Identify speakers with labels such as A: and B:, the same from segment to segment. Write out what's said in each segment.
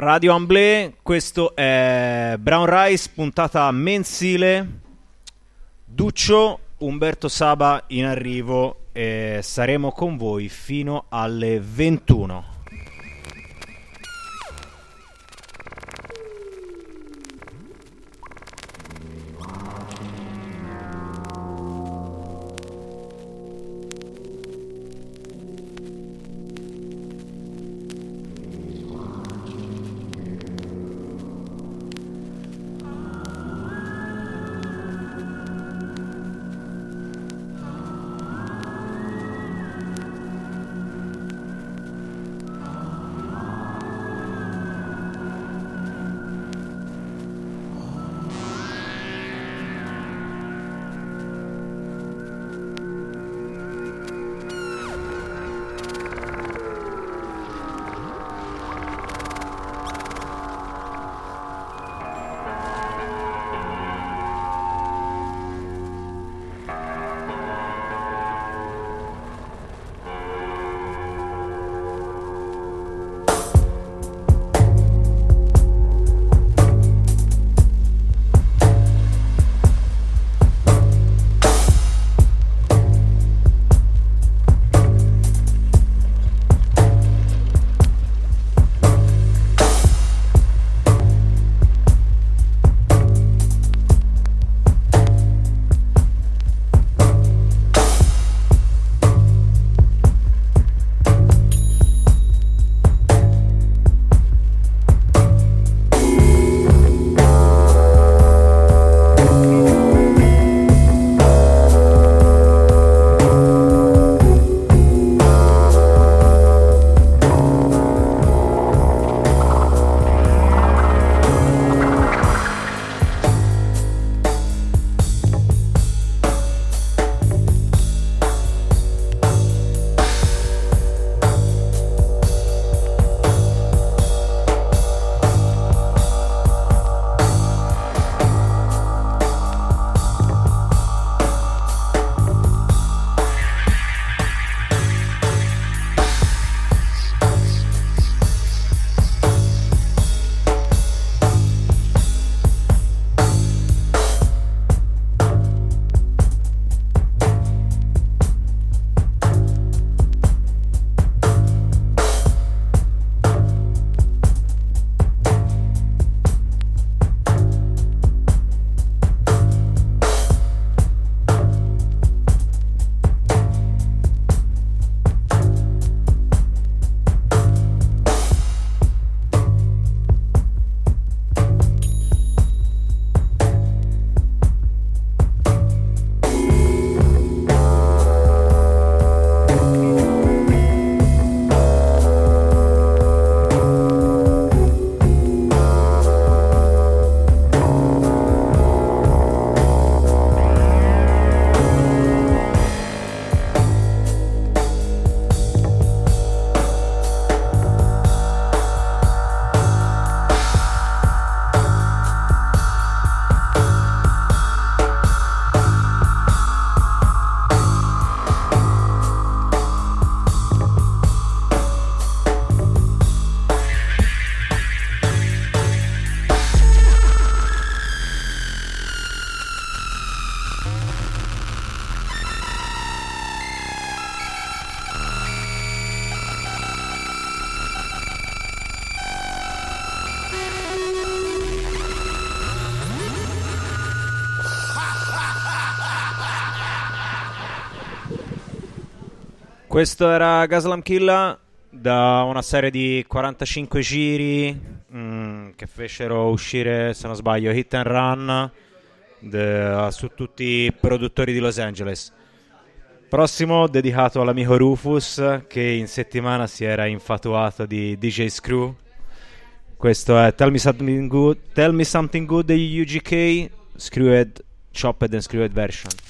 A: Radio Amblè, questo è Brown Rice, puntata mensile. Duccio, Umberto Saba in arrivo e saremo con voi fino alle 21. Questo era Gaslam Killa da una serie di 45 giri mh, mm, che fecero uscire, se non sbaglio, Hit and Run de, su tutti i produttori di Los Angeles. Prossimo dedicato all'amico Rufus che in settimana si era infatuato di DJ Screw. Questo è Tell Me Something Good, Tell Me Something Good degli UGK, Screwed, Chopped and Screwed version.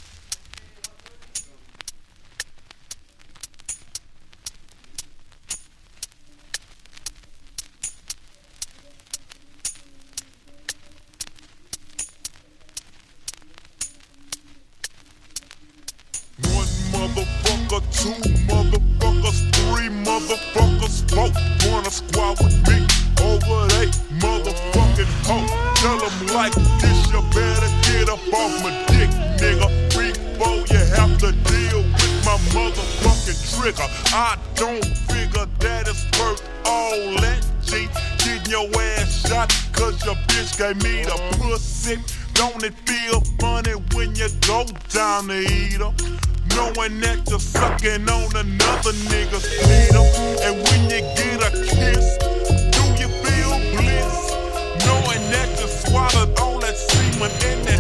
B: gave me the pussy. Don't it feel funny when you go down the heater? Knowing that you're sucking on another nigga's needle. And when you get a kiss, do you feel bliss? Knowing that you swallowed all that semen in that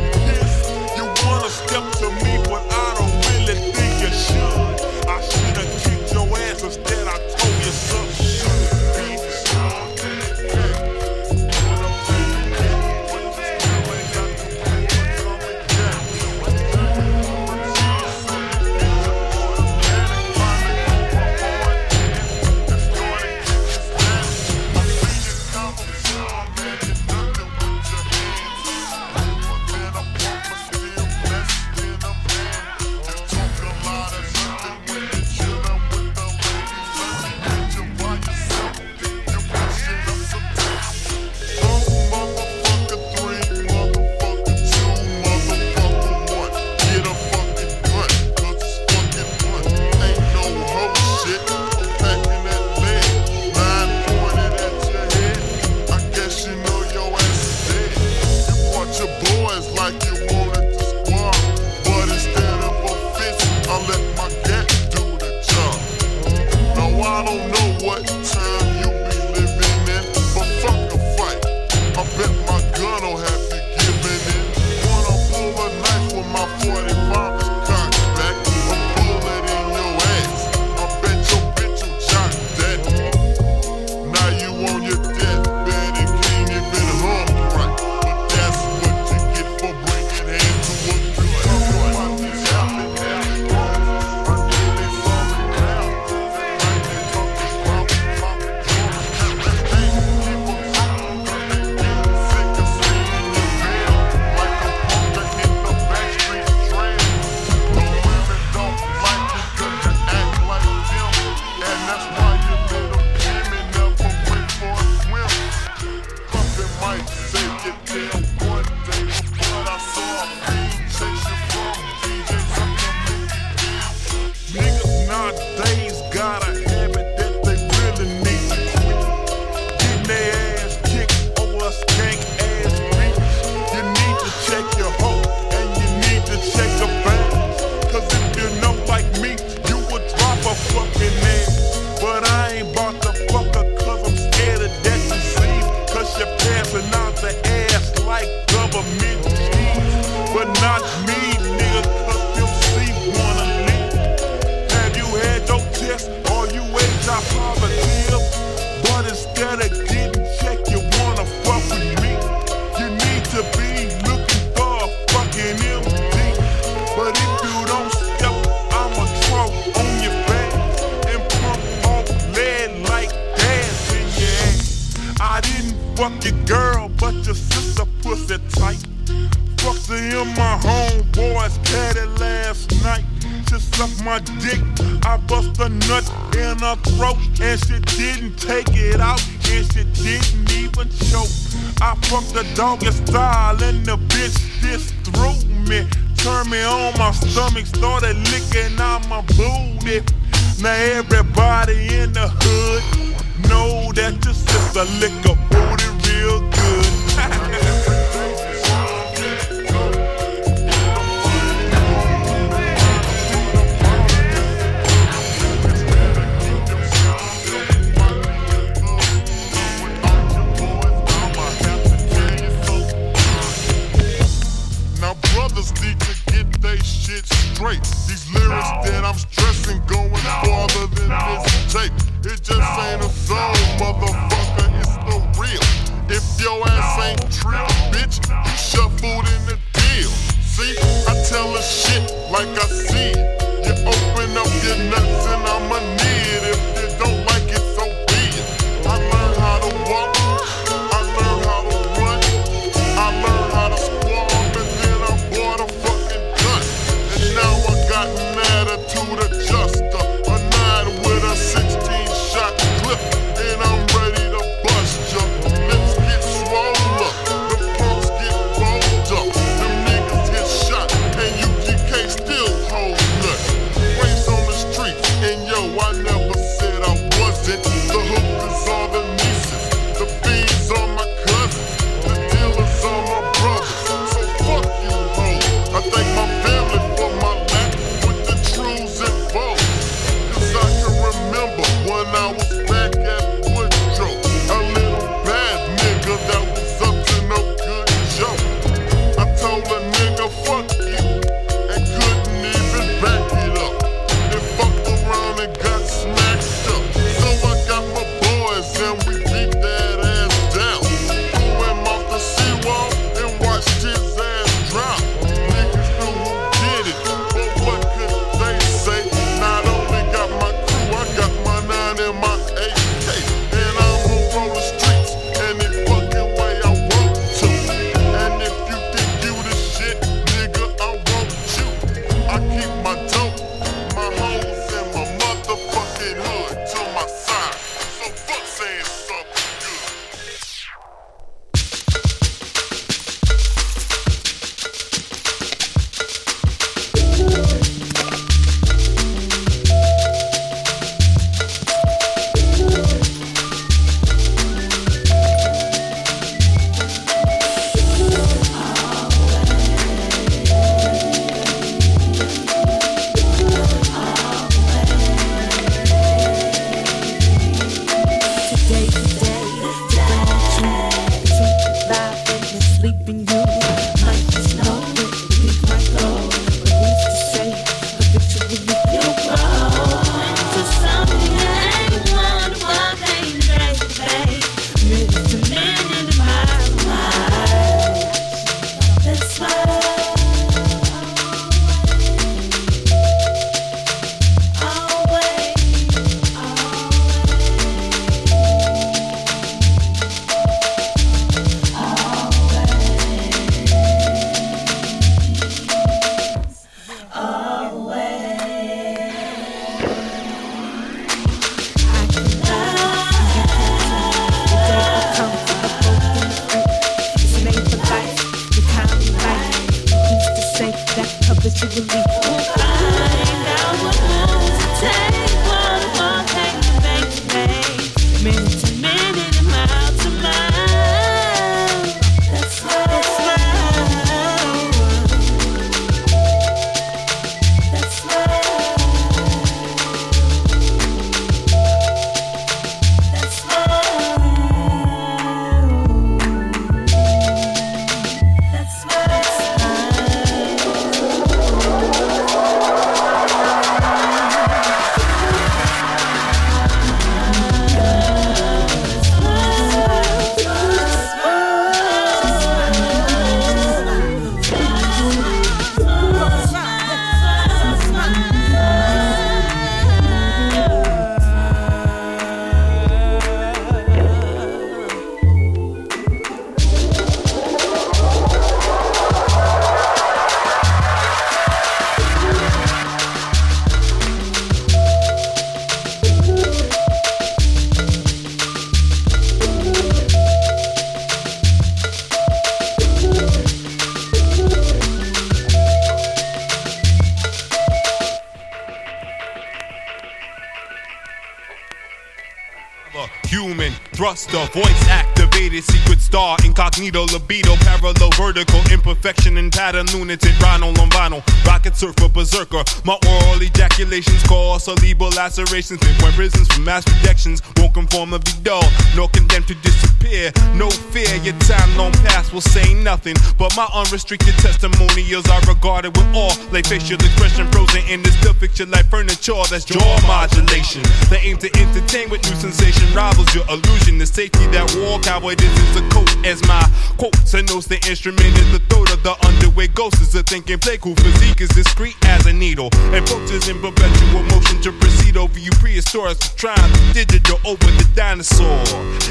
B: The
C: voice activated, secret star, incognito, libido, parallel, vertical, imperfection and pattern, lunatic, rhino on vinyl, rocket surfer, berserker. My oral ejaculations cause cerebral lacerations, and when prisons from mass rejections won't conform to be dull, nor condemned to disappear. No fear, your time long past will say nothing, but my unrestricted testimonials are regarded with awe, like facial expression frozen in this still picture like furniture. That's jaw modulation. They aim to entertain with new sensation, rivals your illusion. The safety that war cowboy is a as my quotes and the instrument is the throat of the underway ghost. Is a thinking play cool physique is discreet as a needle. And is in perpetual motion to proceed over you. Prehistoric trying digital over the dinosaur.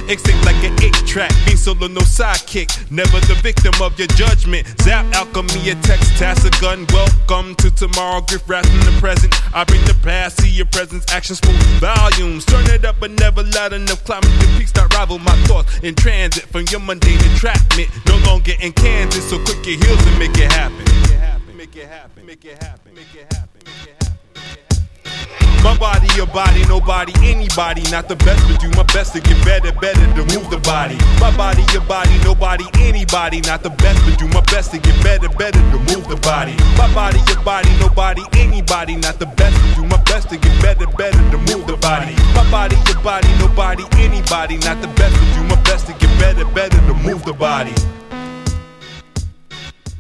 C: Extinct like an eight track being solo no sidekick. Never the victim of your judgment. Zap alchemy a text task a gun. Welcome to tomorrow griff rap in the present. I bring the past see your presence. Actions full volumes. Turn it up but never loud enough. Climbing the peaks that rival my thoughts. In transit from your mundane entrapment. No longer in Kansas, so quick your heels and. Make it happen, make it happen, make it happen, make it happen, make it happen. My body, your body, nobody, anybody, not the best, but do my best to get better, better to move the body. My body, your body, nobody, anybody, not the best, but do my best to get better, better to move the body. My body, your body, nobody, anybody, not the best, but do my best to get better, better to move the body. My body, your body, nobody, anybody, not the best, but do my best to get better, better to move the body.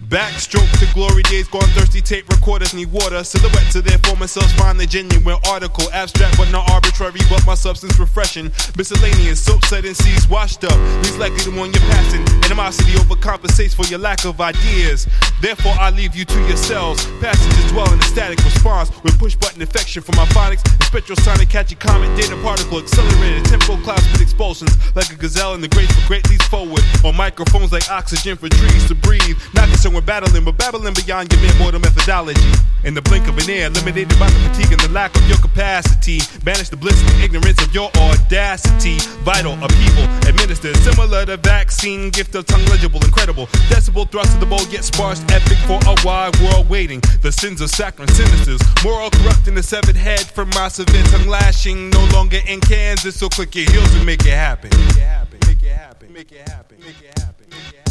C: Backstroke to glory days, gone thirsty tape recorders need water. Silhouette to their former selves find the genuine article. Abstract but not arbitrary, but my substance refreshing. Miscellaneous, soap setting seas washed up. Least likely the one you're passing. Animosity overcompensates for your lack of ideas. Therefore, I leave you to yourselves. Passages dwell in a static response with push button affection for my phonics. And spectrosonic catchy comet data particle accelerated. Temporal clouds with expulsions like a gazelle in the grace for great leaps forward. On microphones like oxygen for trees to breathe. Not concerned with battling, but battling beyond your mere mortal methodology. In the blink of an ear, eliminated by the fatigue and the lack of your capacity. Banish the bliss and ignorance of your audacity. Vital upheaval, administered similar to vaccine. Gift of tongue legible, incredible. Decibel thrust to the bowl, yet sparse, epic for a wide world waiting. The sins of saccharine sinisters. Moral corrupting the severed head from my severe tongue lashing. No longer in Kansas, so click your heels and make it happen. Make it happen, make it happen, make it happen, make it happen.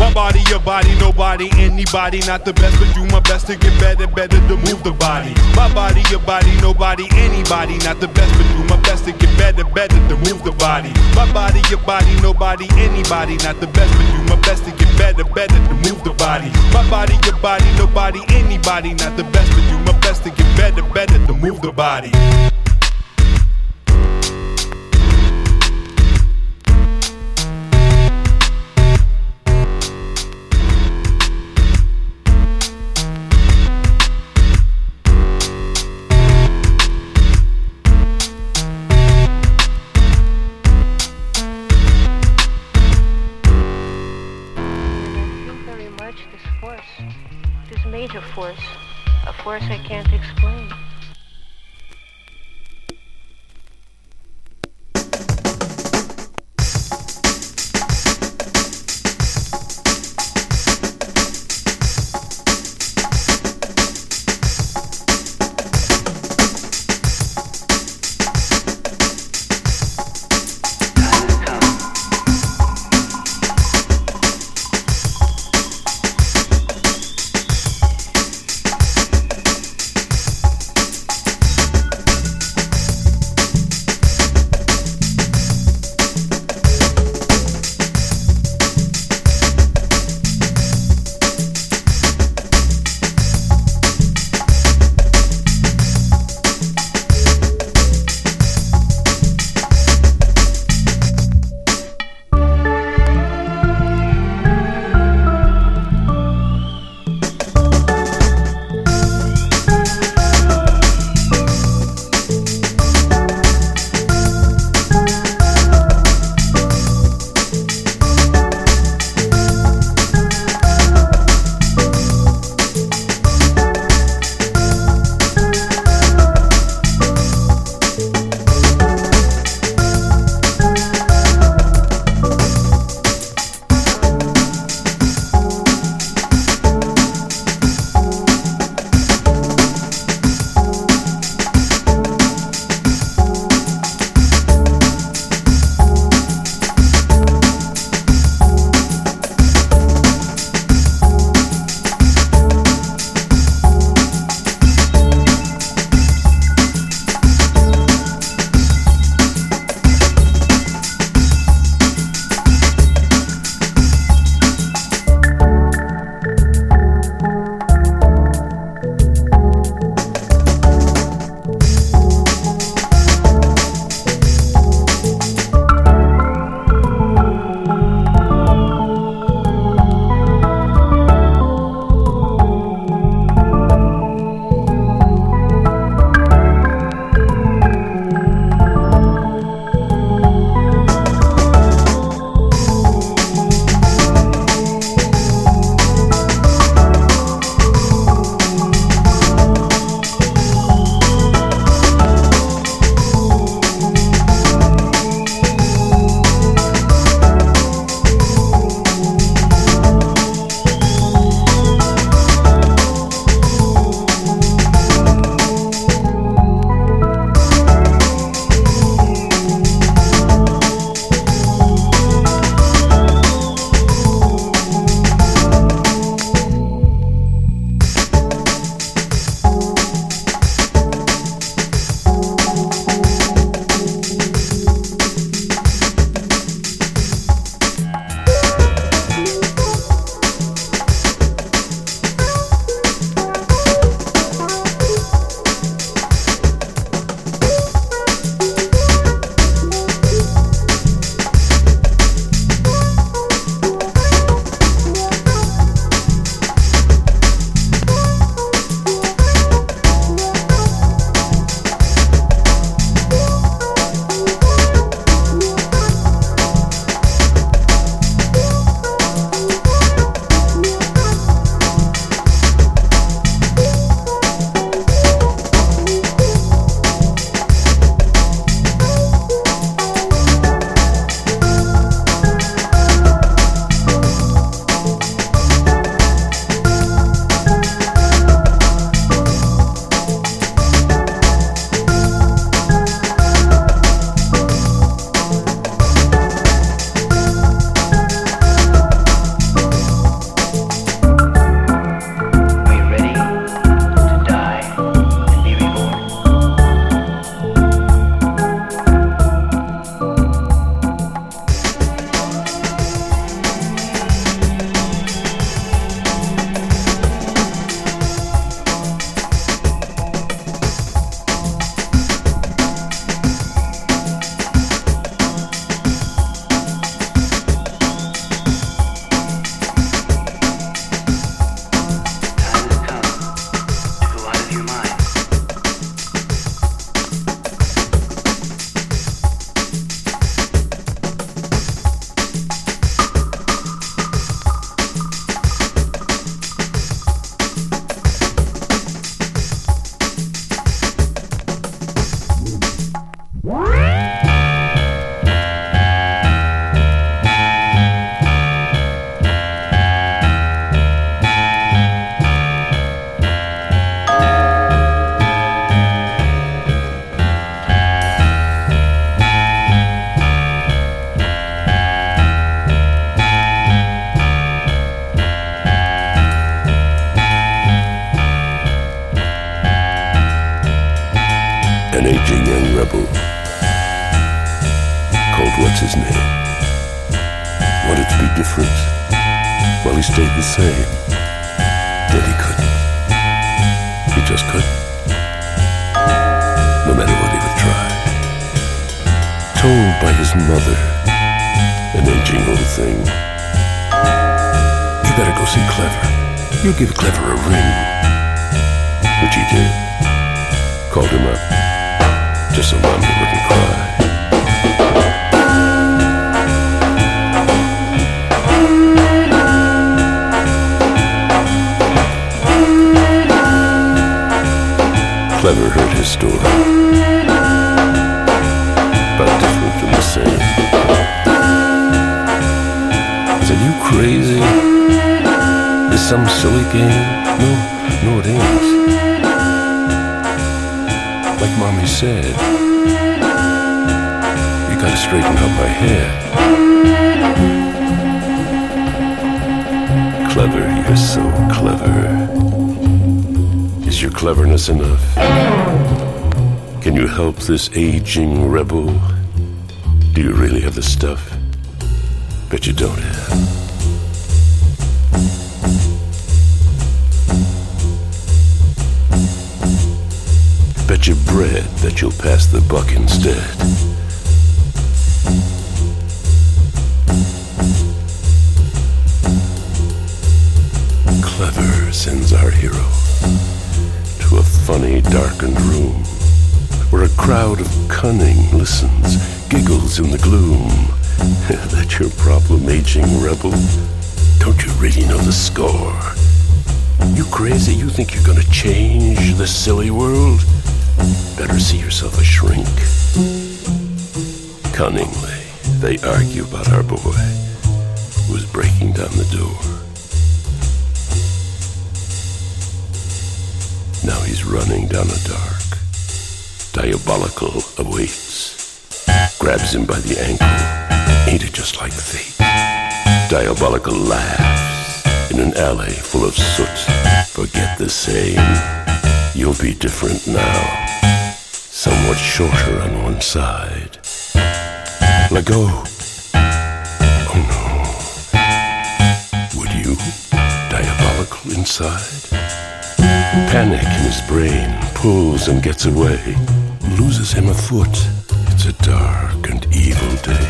C: My body, your body, nobody, anybody, not the best, but do my best to get better, better to move the body. My body, your body, nobody, anybody, not the best, but do my best to get better, better to move the body. My body, your body, nobody, anybody, not the best, but do my best to get better, better to move the body. My body, your body, nobody, anybody, not the best, but do my best to get better, better to move the body.
D: Force I can't
E: Clever heard his story. But different from the same. Said, You crazy? Is some silly game? No, no, it ain't. Like Mommy said, you gotta straighten up my hair. Clever, you're so clever. Your cleverness enough? Can you help this aging rebel? Do you really have the stuff? Bet you don't have. Bet your bread that you'll pass the buck instead. Clever sends our hero funny, darkened room where a crowd of cunning listens, giggles in the gloom. That's your problem, aging rebel. Don't you really know the score? You crazy? You think you're gonna change this silly world? Better see yourself a shrink. Cunningly, they argue about our boy who's breaking down the door. He's running down a dark. Diabolical awaits. Grabs him by the ankle. Ain't it just like fate? Diabolical laughs in an alley full of soot. Forget the same. You'll be different now. Somewhat shorter on one side. Let go. Oh no. Would you? Diabolical inside? Panic in his brain pulls and gets away. Loses him a foot. It's a dark and evil day.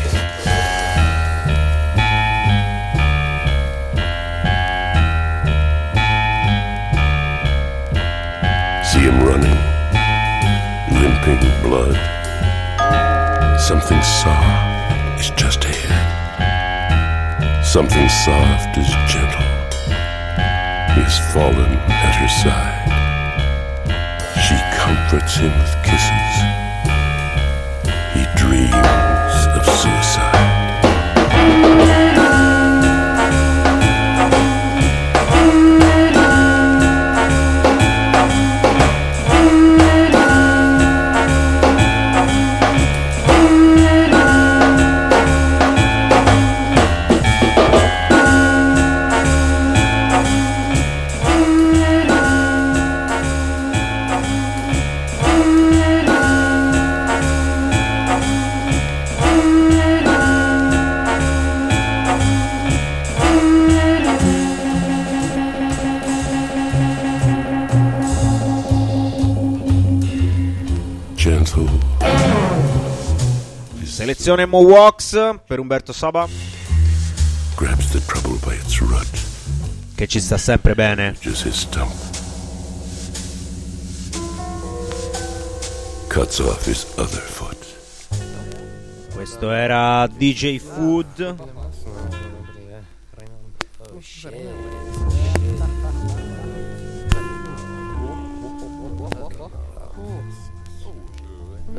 E: See him running, limping blood. Something soft is just ahead. Something soft is gentle. He has fallen at her side. Comforts him with kisses. He dreams of suicide. Gentle.
A: Selezione Mo' Wax per Umberto Saba,
E: grabs the trouble by its root,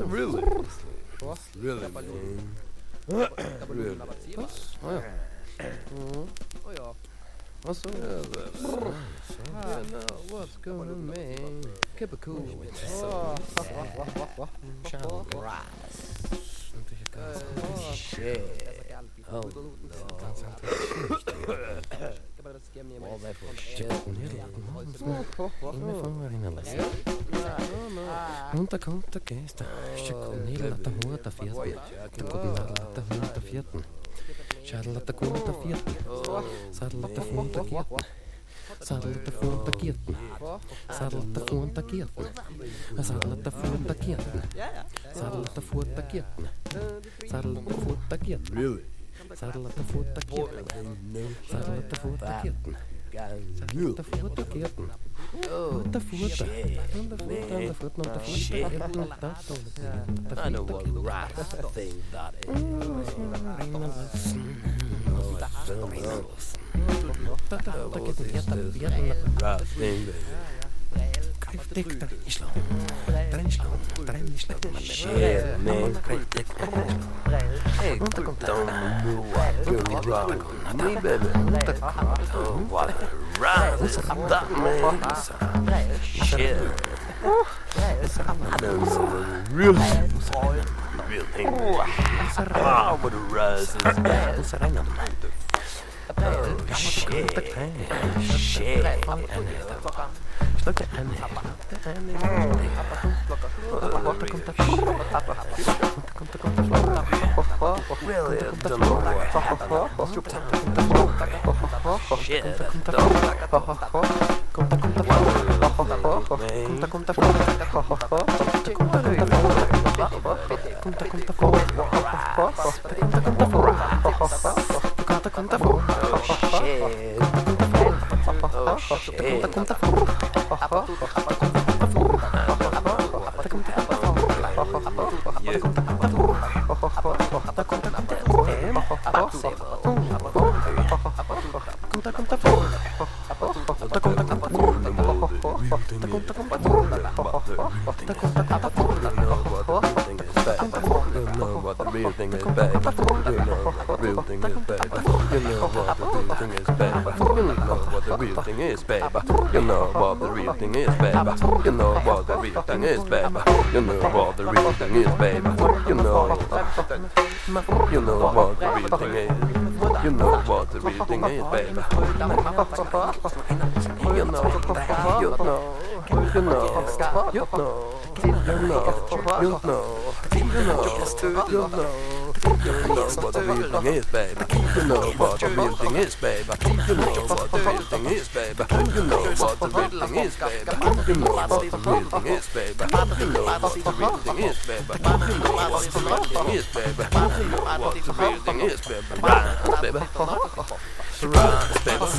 A: che ci sta sempre bene.
E: just his stump, cuts off his other foot.
A: Questo era DJ Food.
F: What's going on, man? Keep it cool. Oh, Vad är shit? Inne från Marina Lester. Monta kautta keistä, sekunnillatta huota fiatun, tukunnallatta huota fiatun, sadallatta kuuta fiatun, sadallatta huota fiatun. Saddlatta från taketen. Saddlatta från taketen. Saddlatta från taketen. Saddlatta från taketen. Saddlatta från taketen.
E: Saddle
F: the foot, the kitten. Saddle the foot, the kitten. kilten. the foot, the kitten. The foot, the fota. the foot, the fota.
G: I know what right thing that is. Right thing that is. Shit, man. Hey, don't know what you're wrong. Me, baby. Oh, what a ride. That man. Shit. I know some real, real thing. Wow, what a rise is that? Oh, shit. Shit. Really, don't know what happened. Shit, I don't conta for. Oh shit. Oh shit. Conta conta for. Conta conta for what the real thing is, baby. You know what the real thing is, baby. You know what the real thing is, baby. You know what the real thing is, baby. You know what the real thing is, baby. You know what the real thing is, baby. You know what the real thing is, baby. You know. You know what the real thing is. You know what the real thing is, baby. You know. You know. You know. You know. You know. You know. You know. You know what the real thing is, babe. You know what the real thing is, babe. You know what the real thing is, babe. You know what the real thing is, babe. You know what the real thing is, babe. You know what the real thing is, babe. You know what the real thing is, babe. You know what the real baby. Run, baby. Run, baby.
H: Run,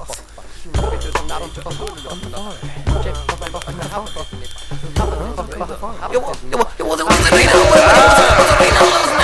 H: baby. It wasn't me, no,
A: it.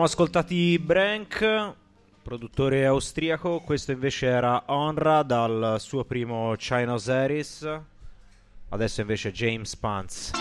A: Siamo ascoltati Brank, produttore austriaco, questo invece era Onra dal suo primo China Osiris, adesso invece James Pants.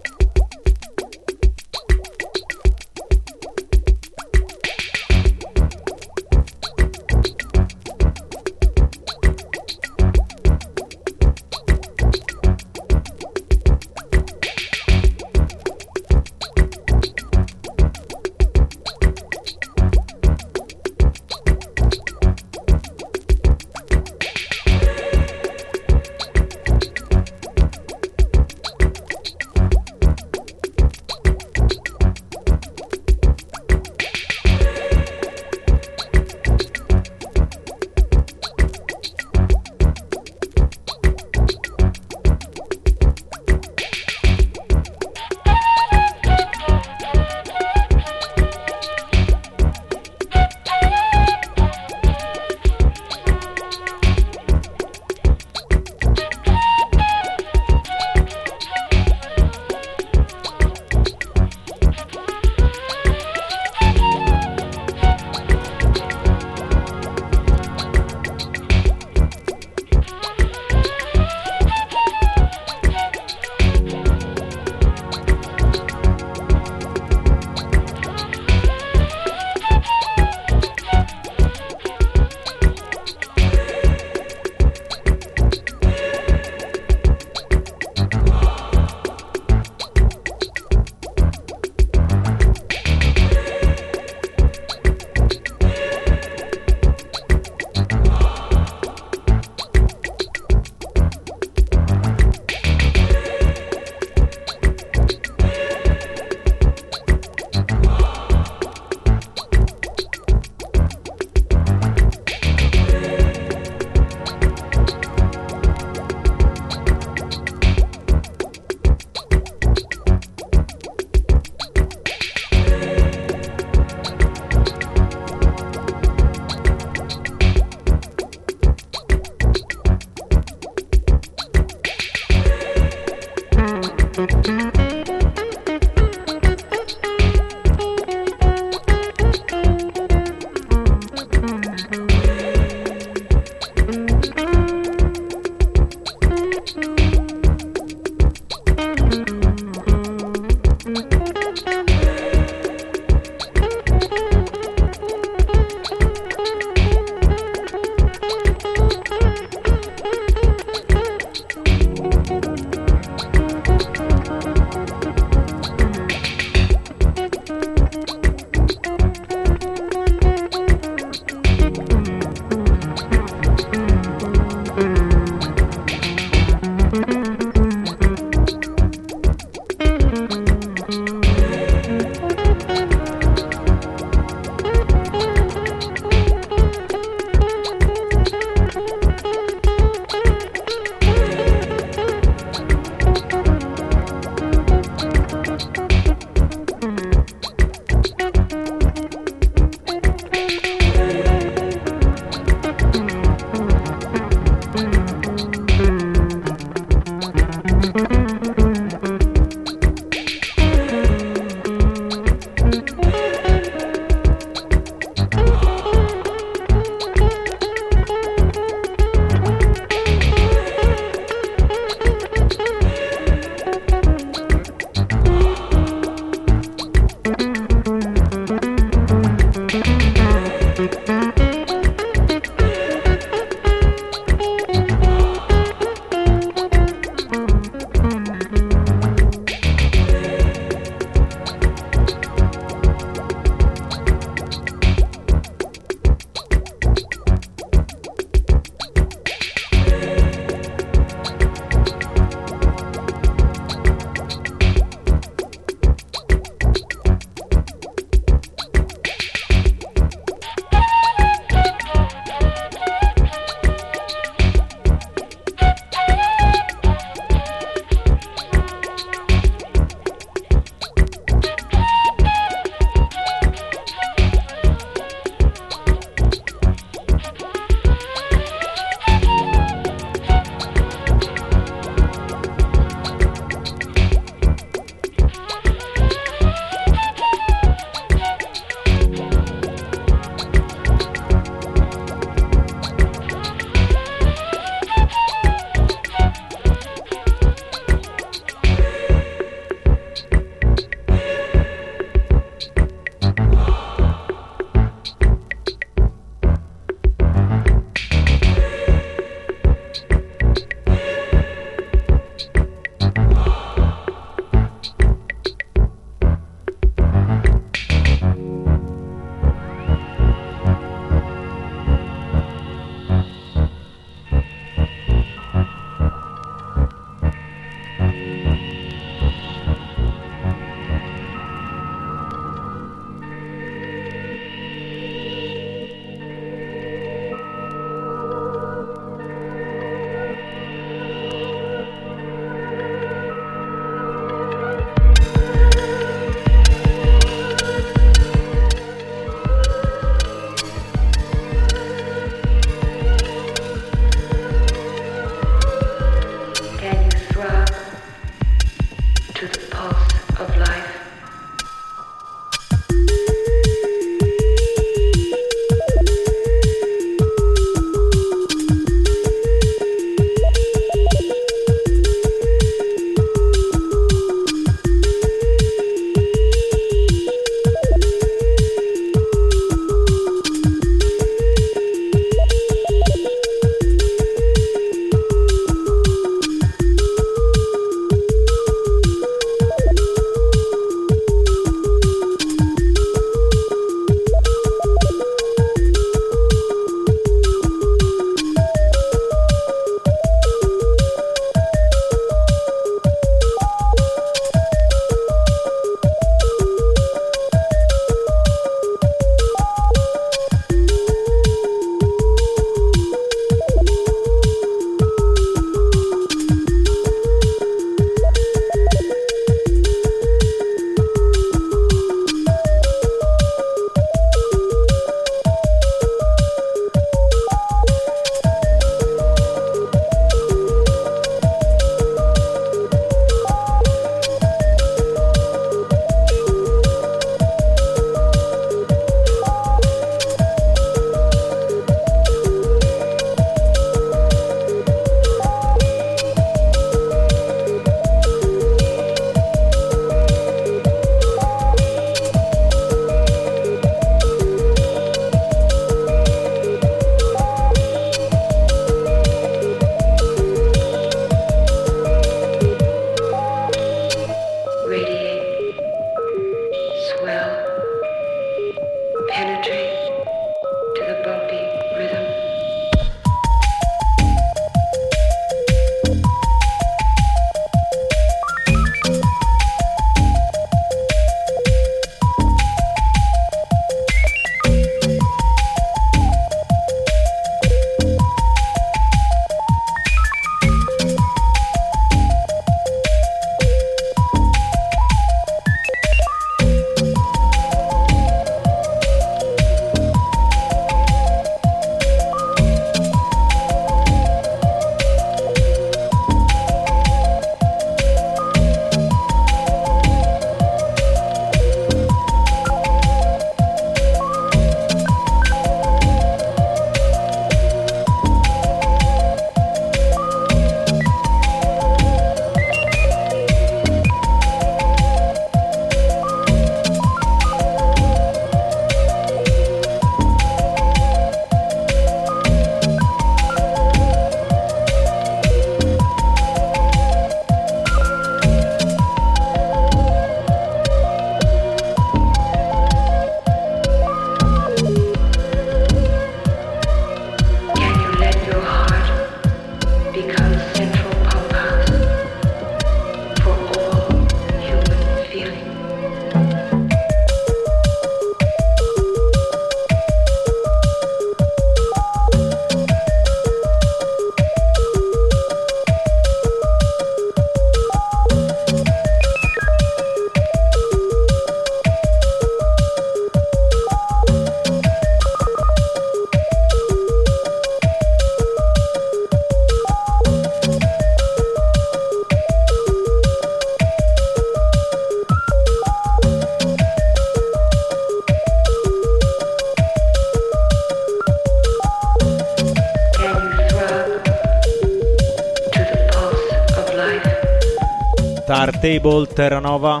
A: Table Terranova.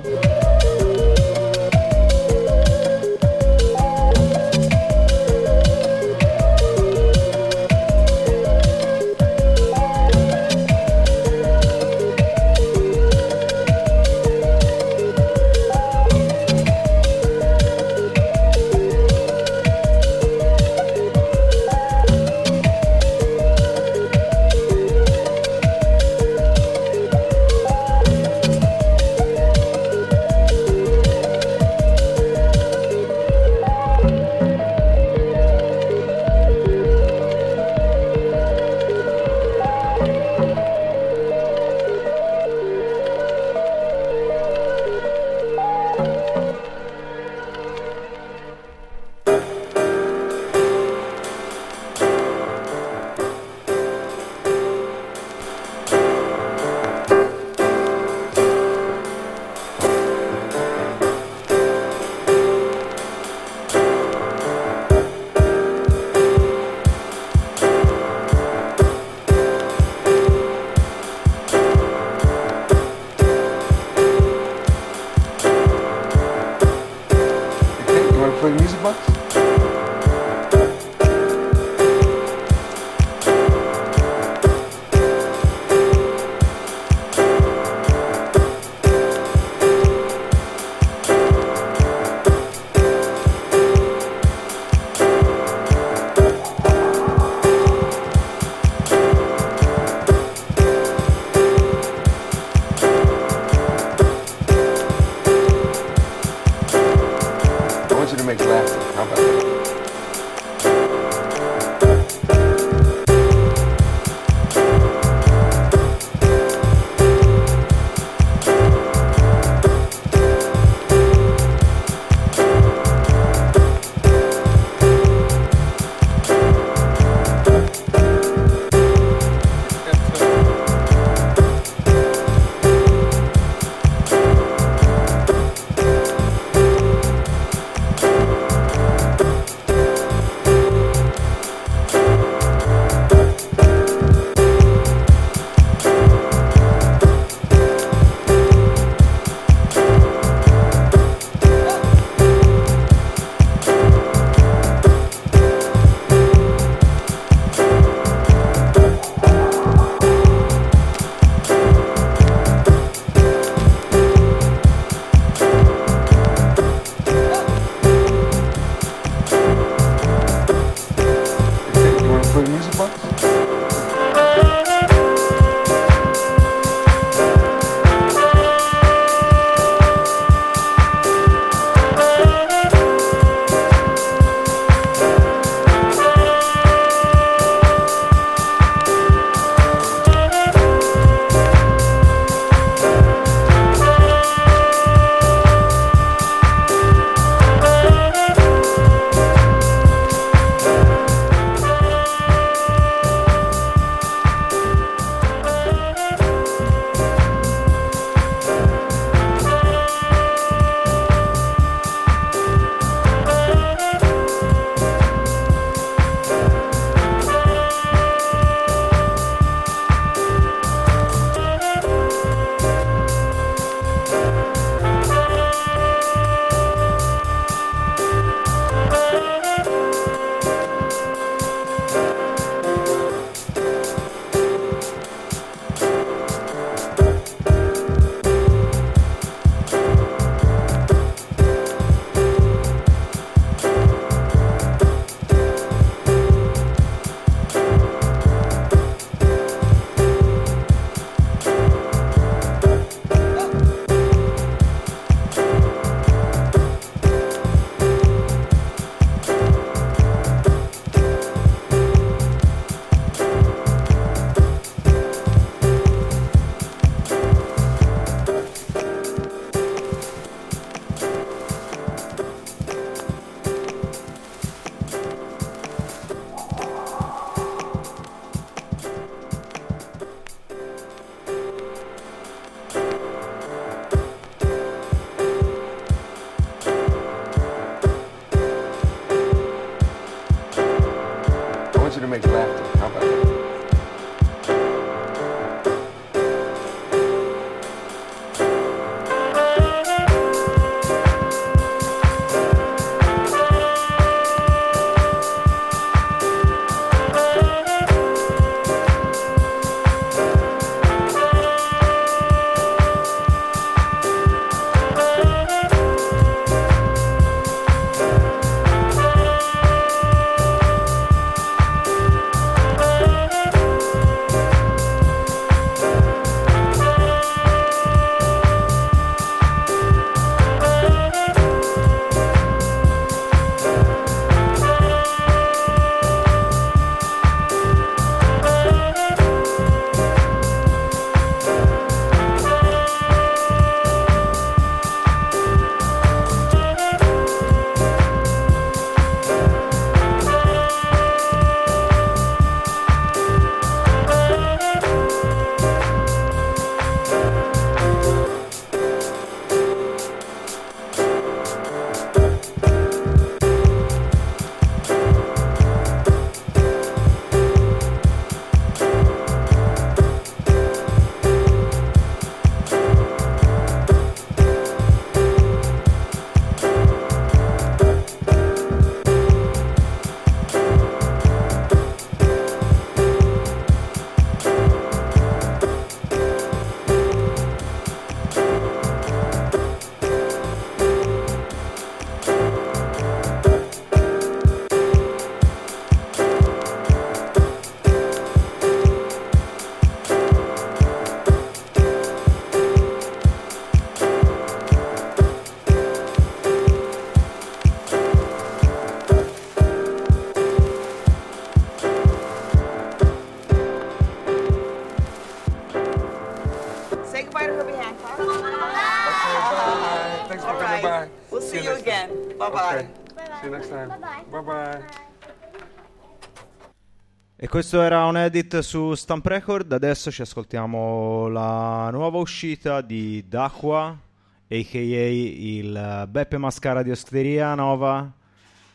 A: Questo era un edit su Stamp Record. Adesso ci ascoltiamo la nuova uscita di Dacqua, a.k.a. il Beppe Mascara di Osteria Nova.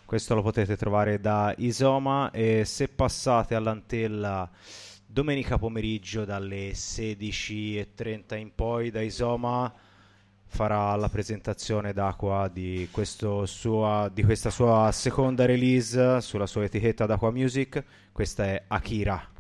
A: Questo lo potete trovare da Isoma e se passate all'Antella domenica pomeriggio dalle 16.30 in poi da Isoma farà la presentazione d'Aqua di, sua, di questa sua seconda release sulla sua etichetta d'Aqua Music. Questa è Akira.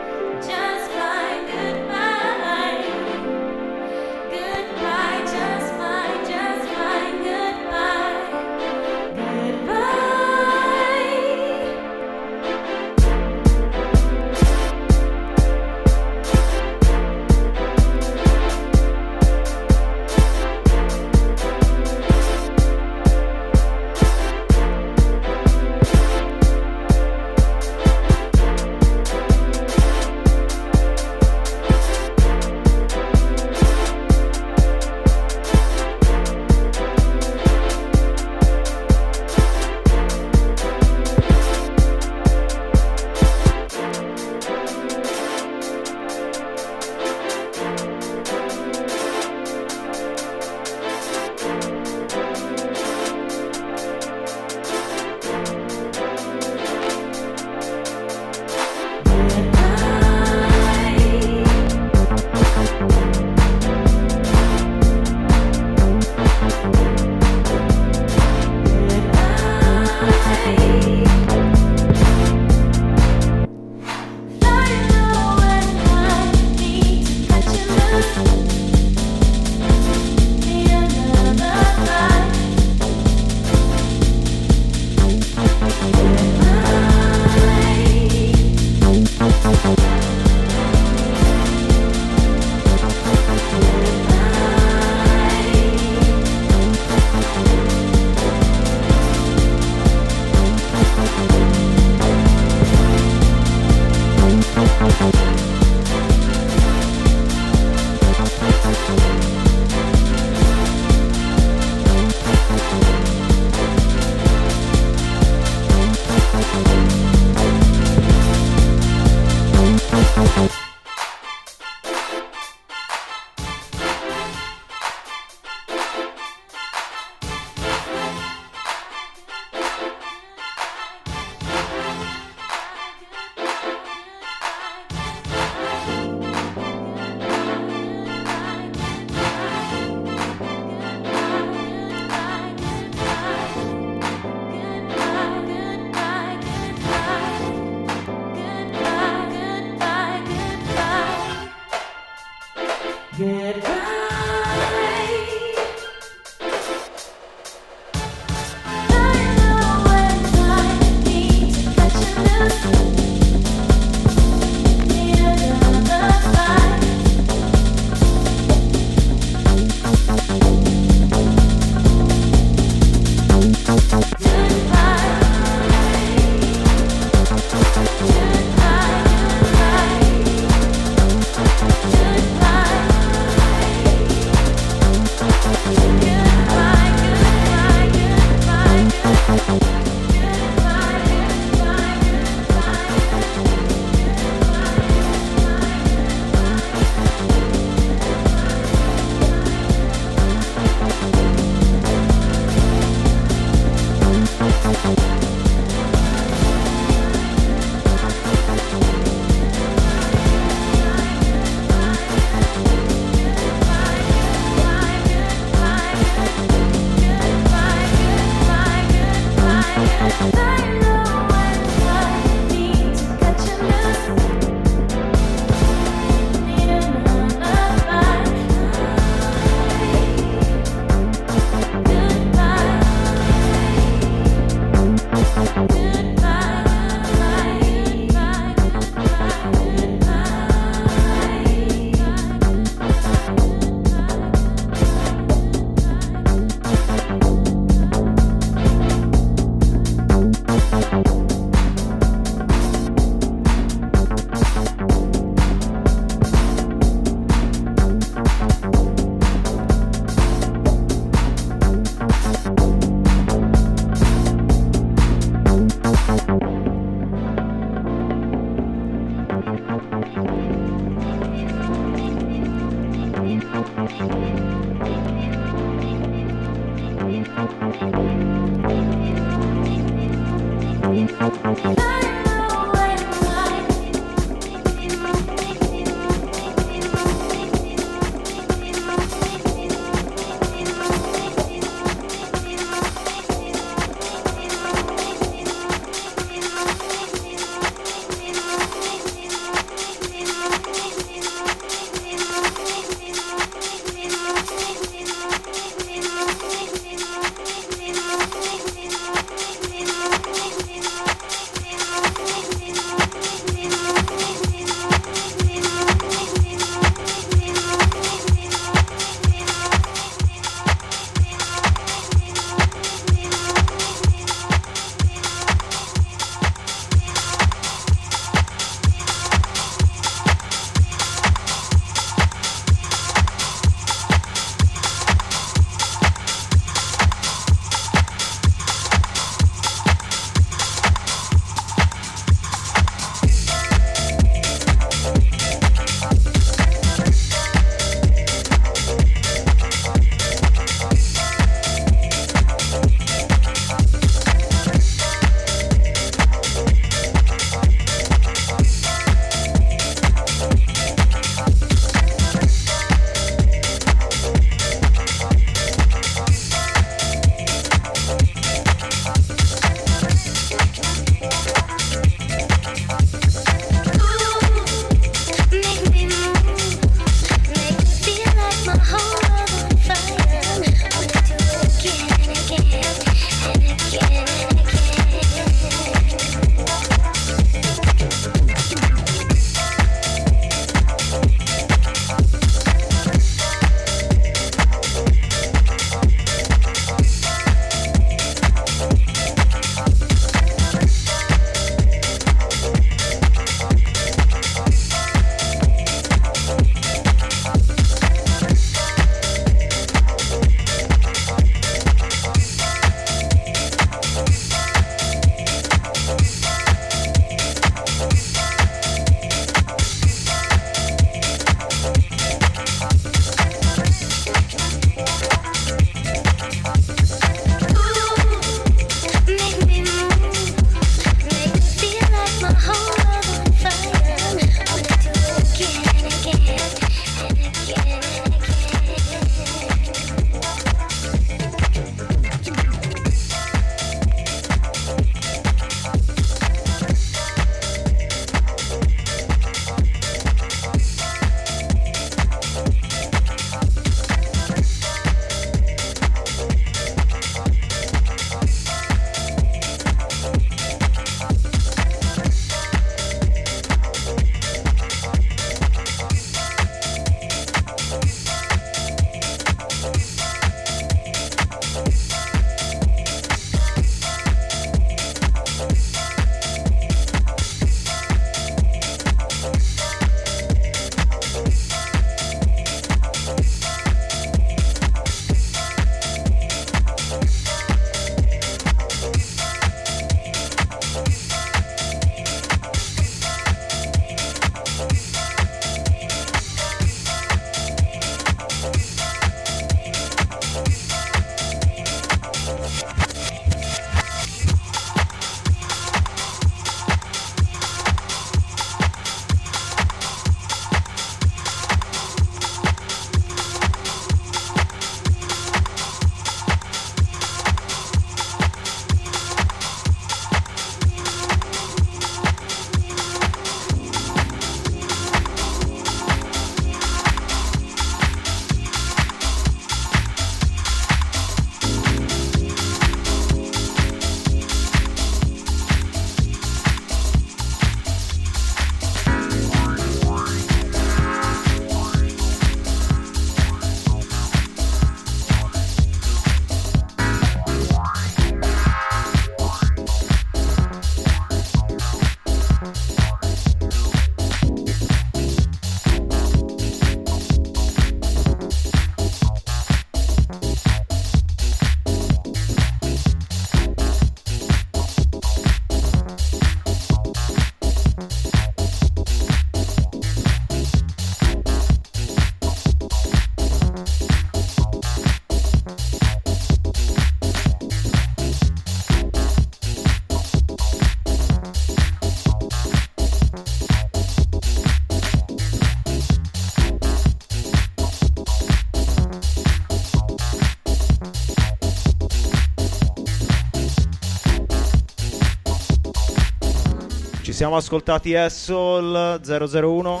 A: Siamo ascoltati Essol 001.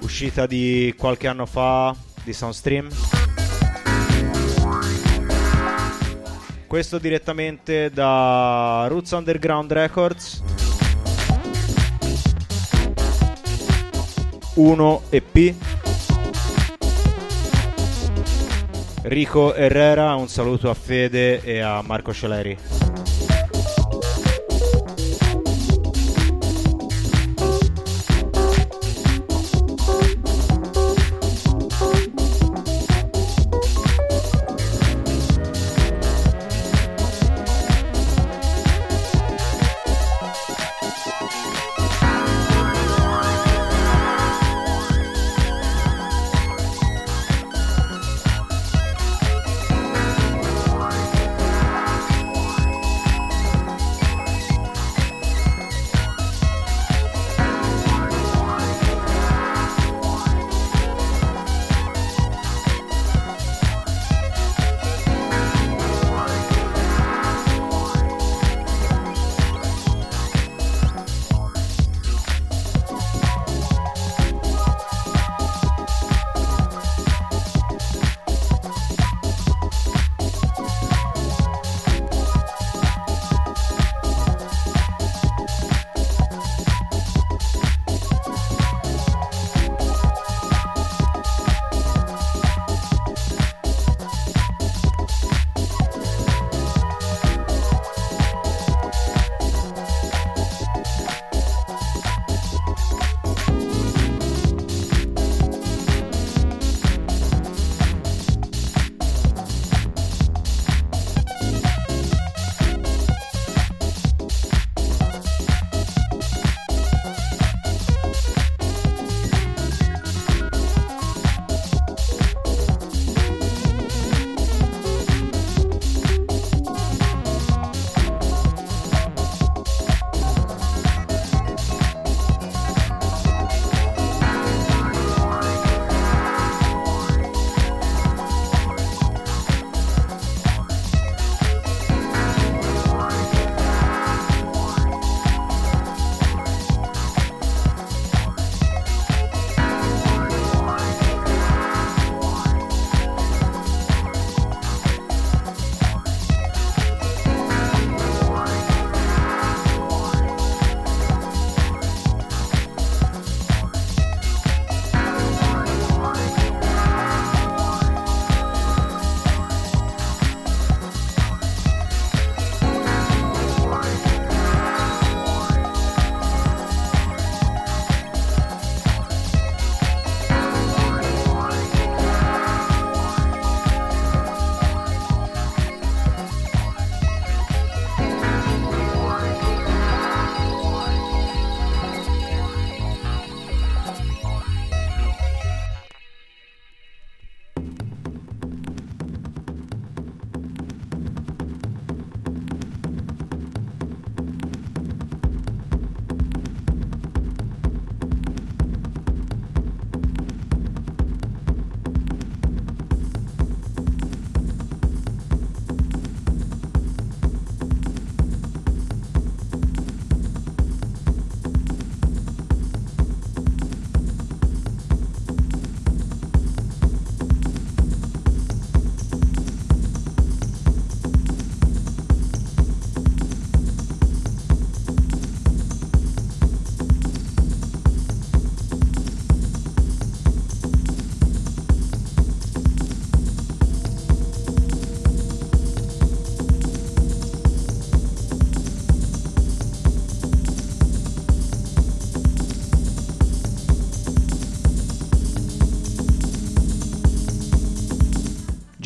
A: Uscita di qualche anno fa di Soundstream. Questo direttamente da Roots Underground Records. 1 EP. Rico Herrera, un saluto a Fede e a Marco Celeri.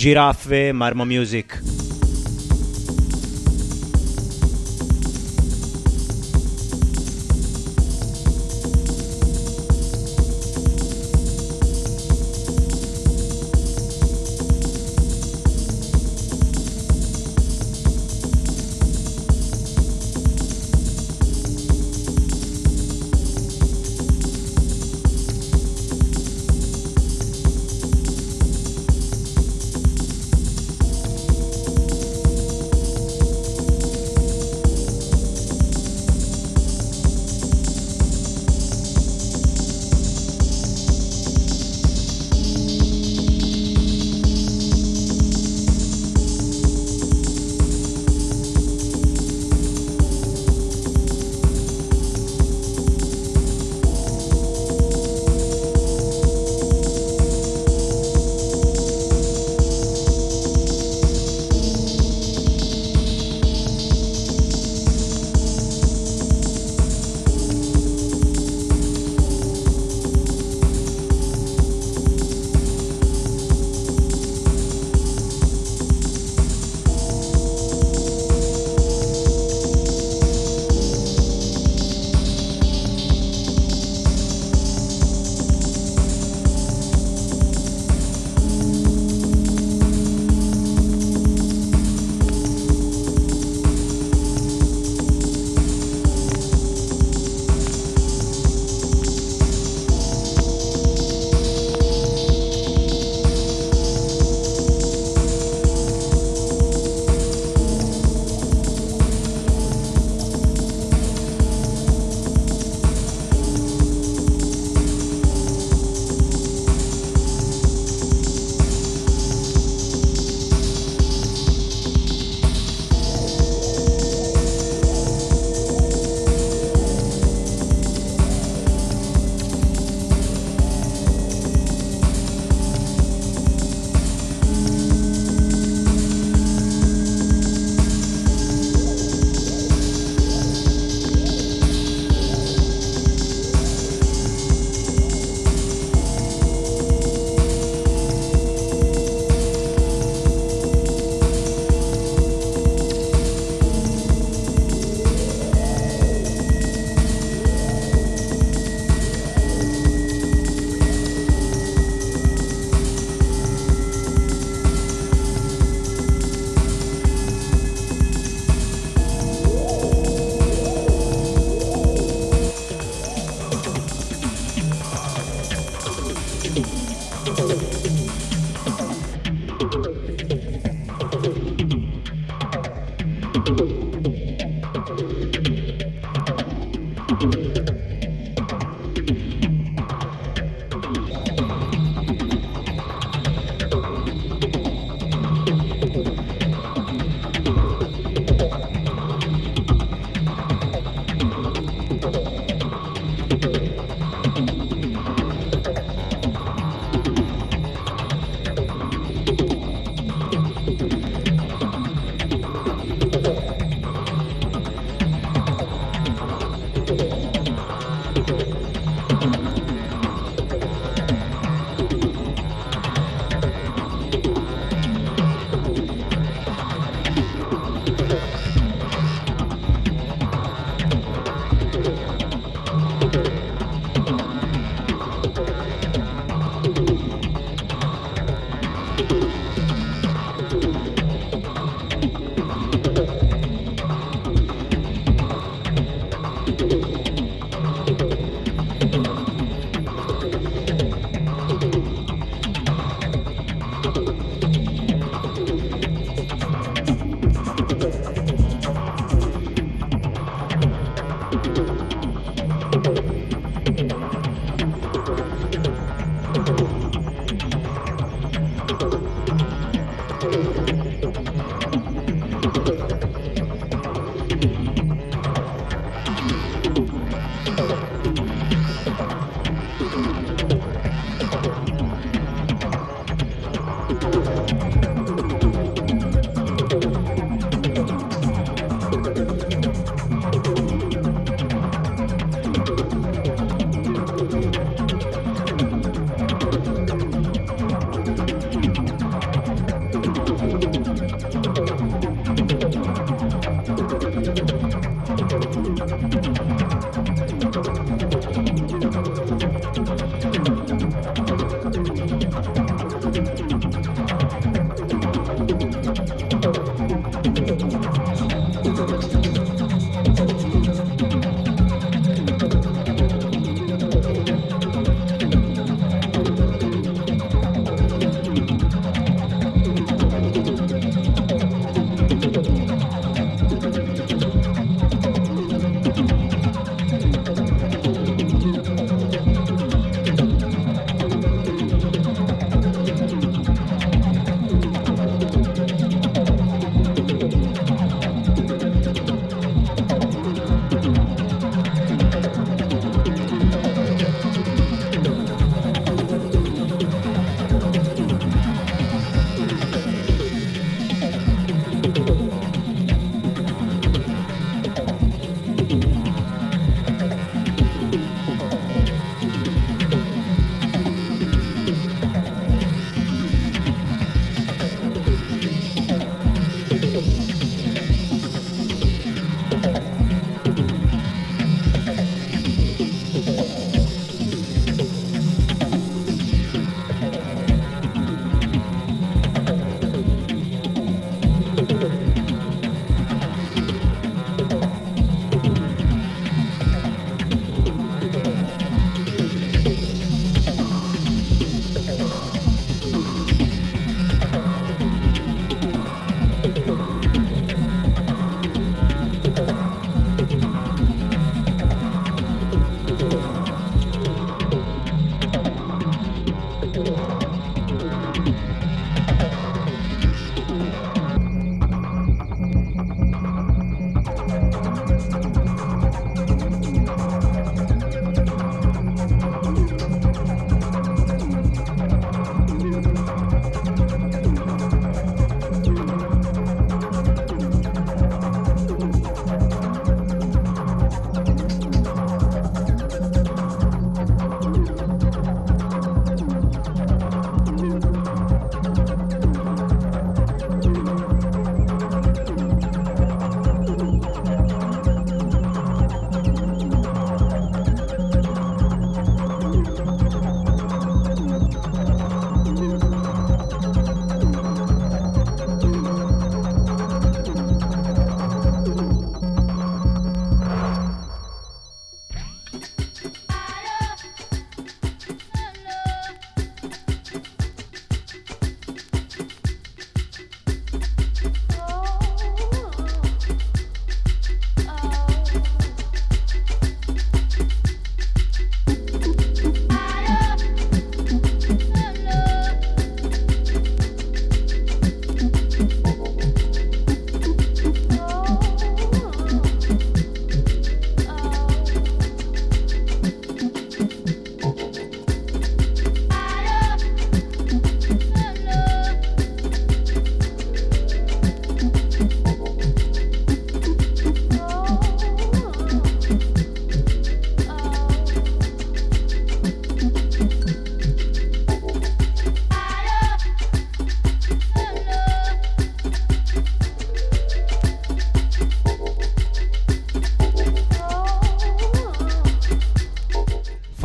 A: Giraffe, Marmo Music.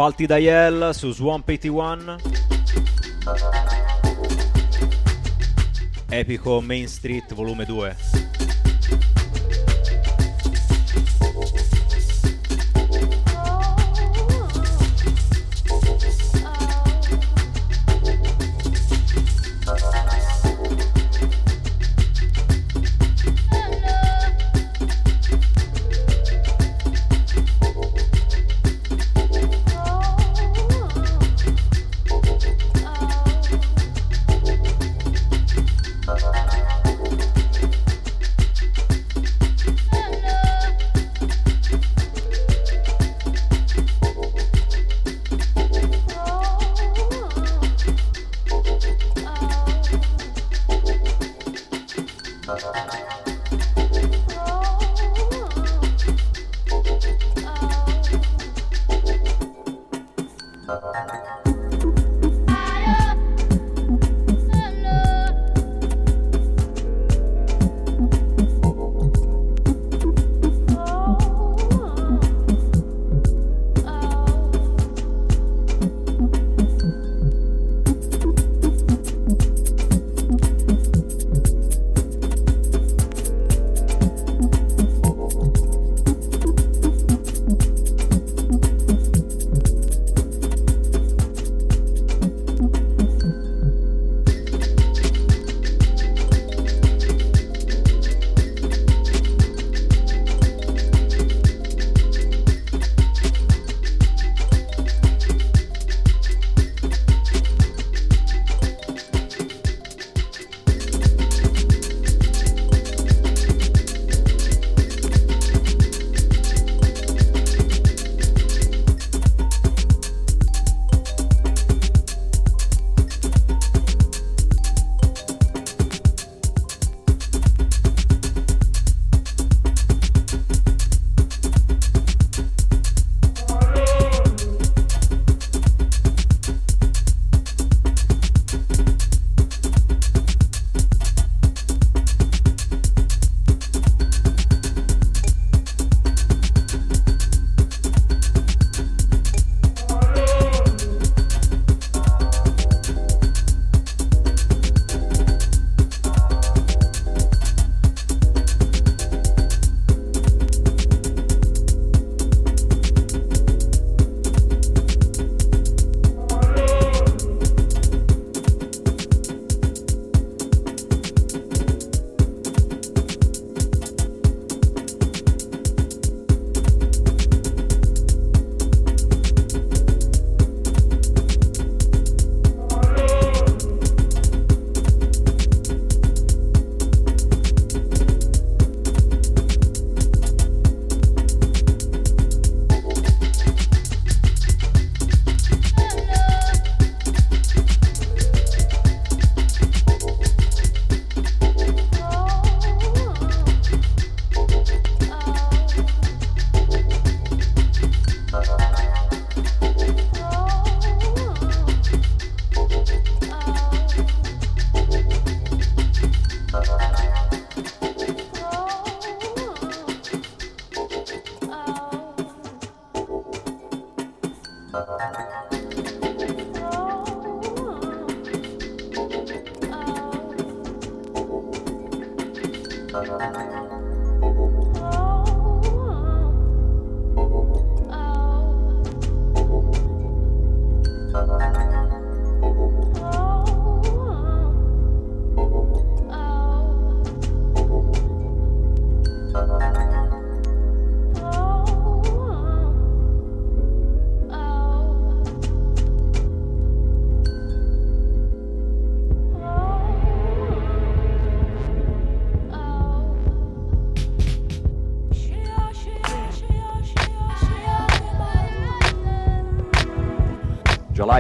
A: Falti Dial su Swamp 81. Epico Main Street volume 2.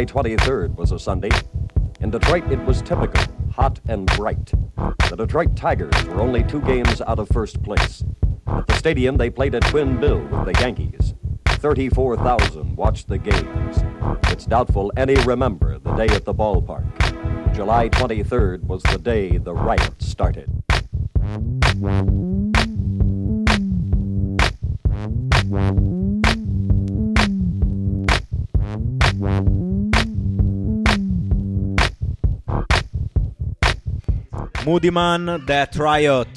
I: July 23rd was a Sunday. In Detroit, it was typical, hot and bright. The Detroit Tigers were only two games out of first place. At the stadium, they played a twin bill with the Yankees. 34,000 watched the games. It's doubtful any remember the day at the ballpark. July 23rd was the day the riot started.
A: Moodymann, Death Riot.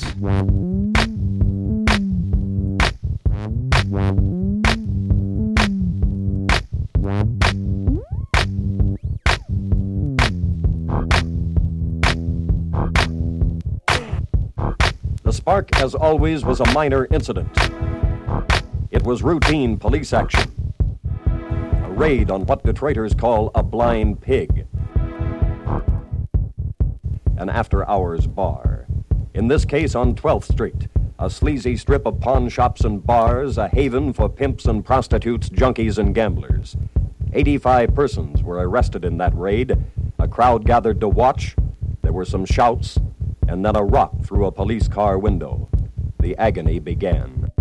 I: The spark, as always, was a minor incident. It was routine police action. A raid on what Detroiters call a blind pig. An after hours bar. In this case, on 12th Street, a sleazy strip of pawn shops and bars, a haven for pimps and prostitutes, junkies and gamblers. 85 persons were arrested in that raid. A crowd gathered to watch. There were some shouts, and then a rock through a police car window. The agony began.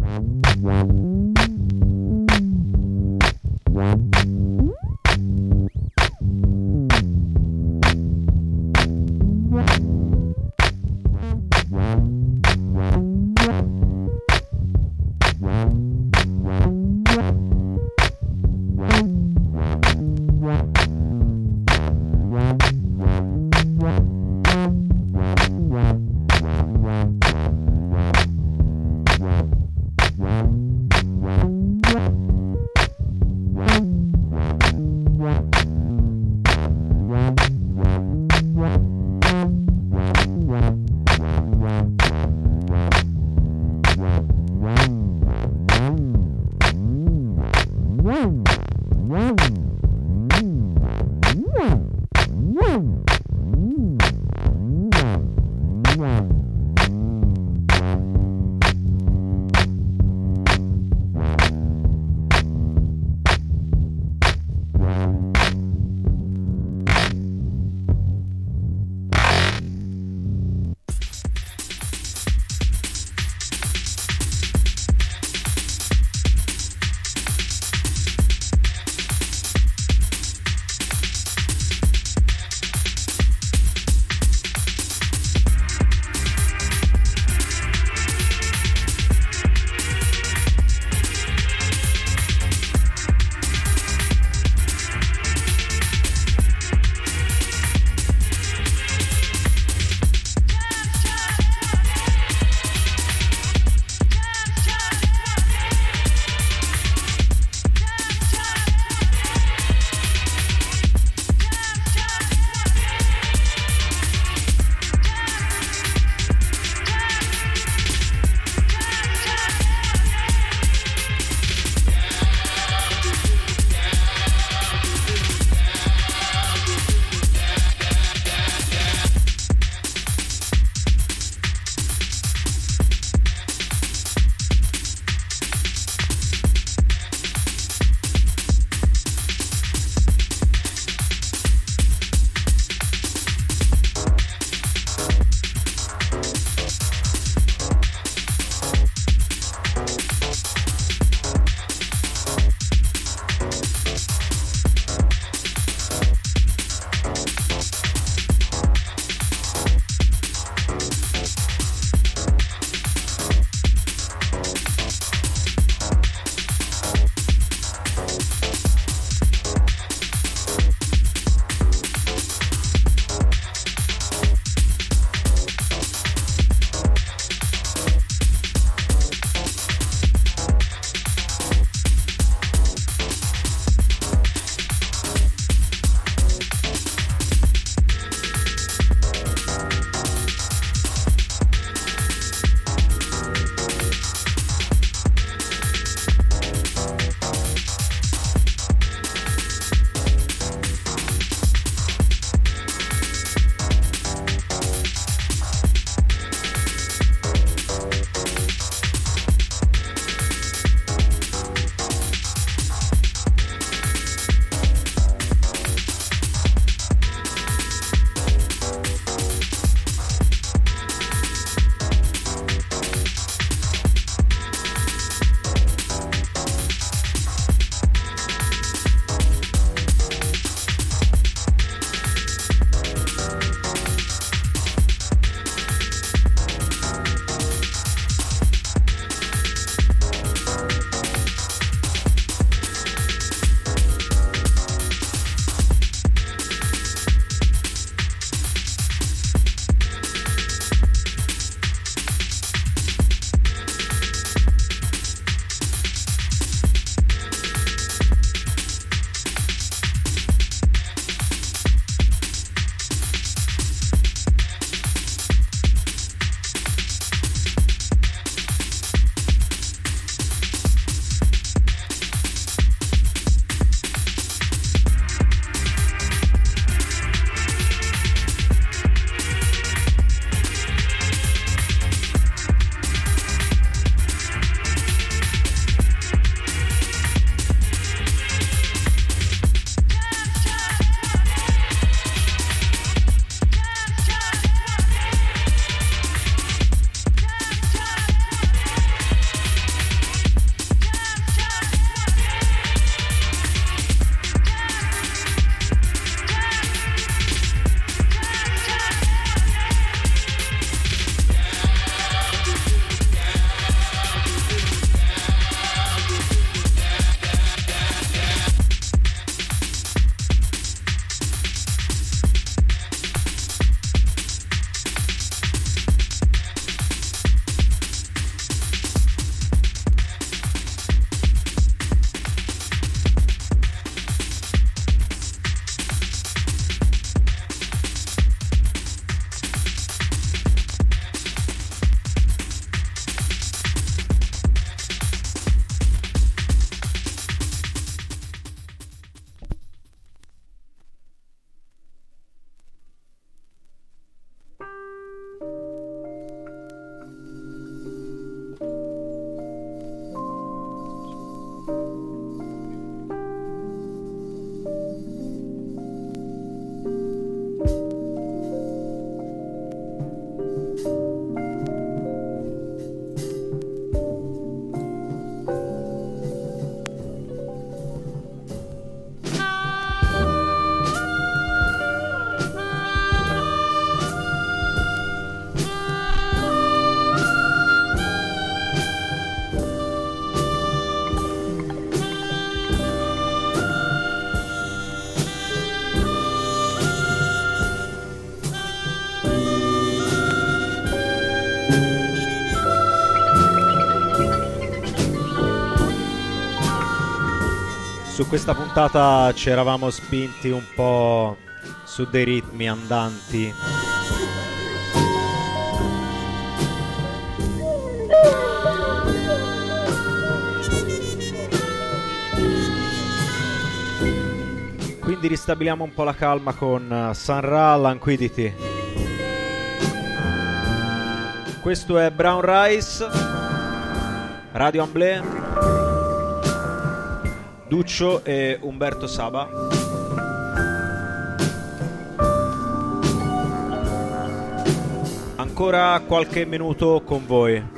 A: Su questa puntata ci eravamo spinti un po' su dei ritmi andanti. Quindi ristabiliamo un po' la calma con eh, Sun Ra Languidity. Questo è Brown Rice, Radio Amblè, Duccio e Umberto Saba. Ancora qualche minuto con voi.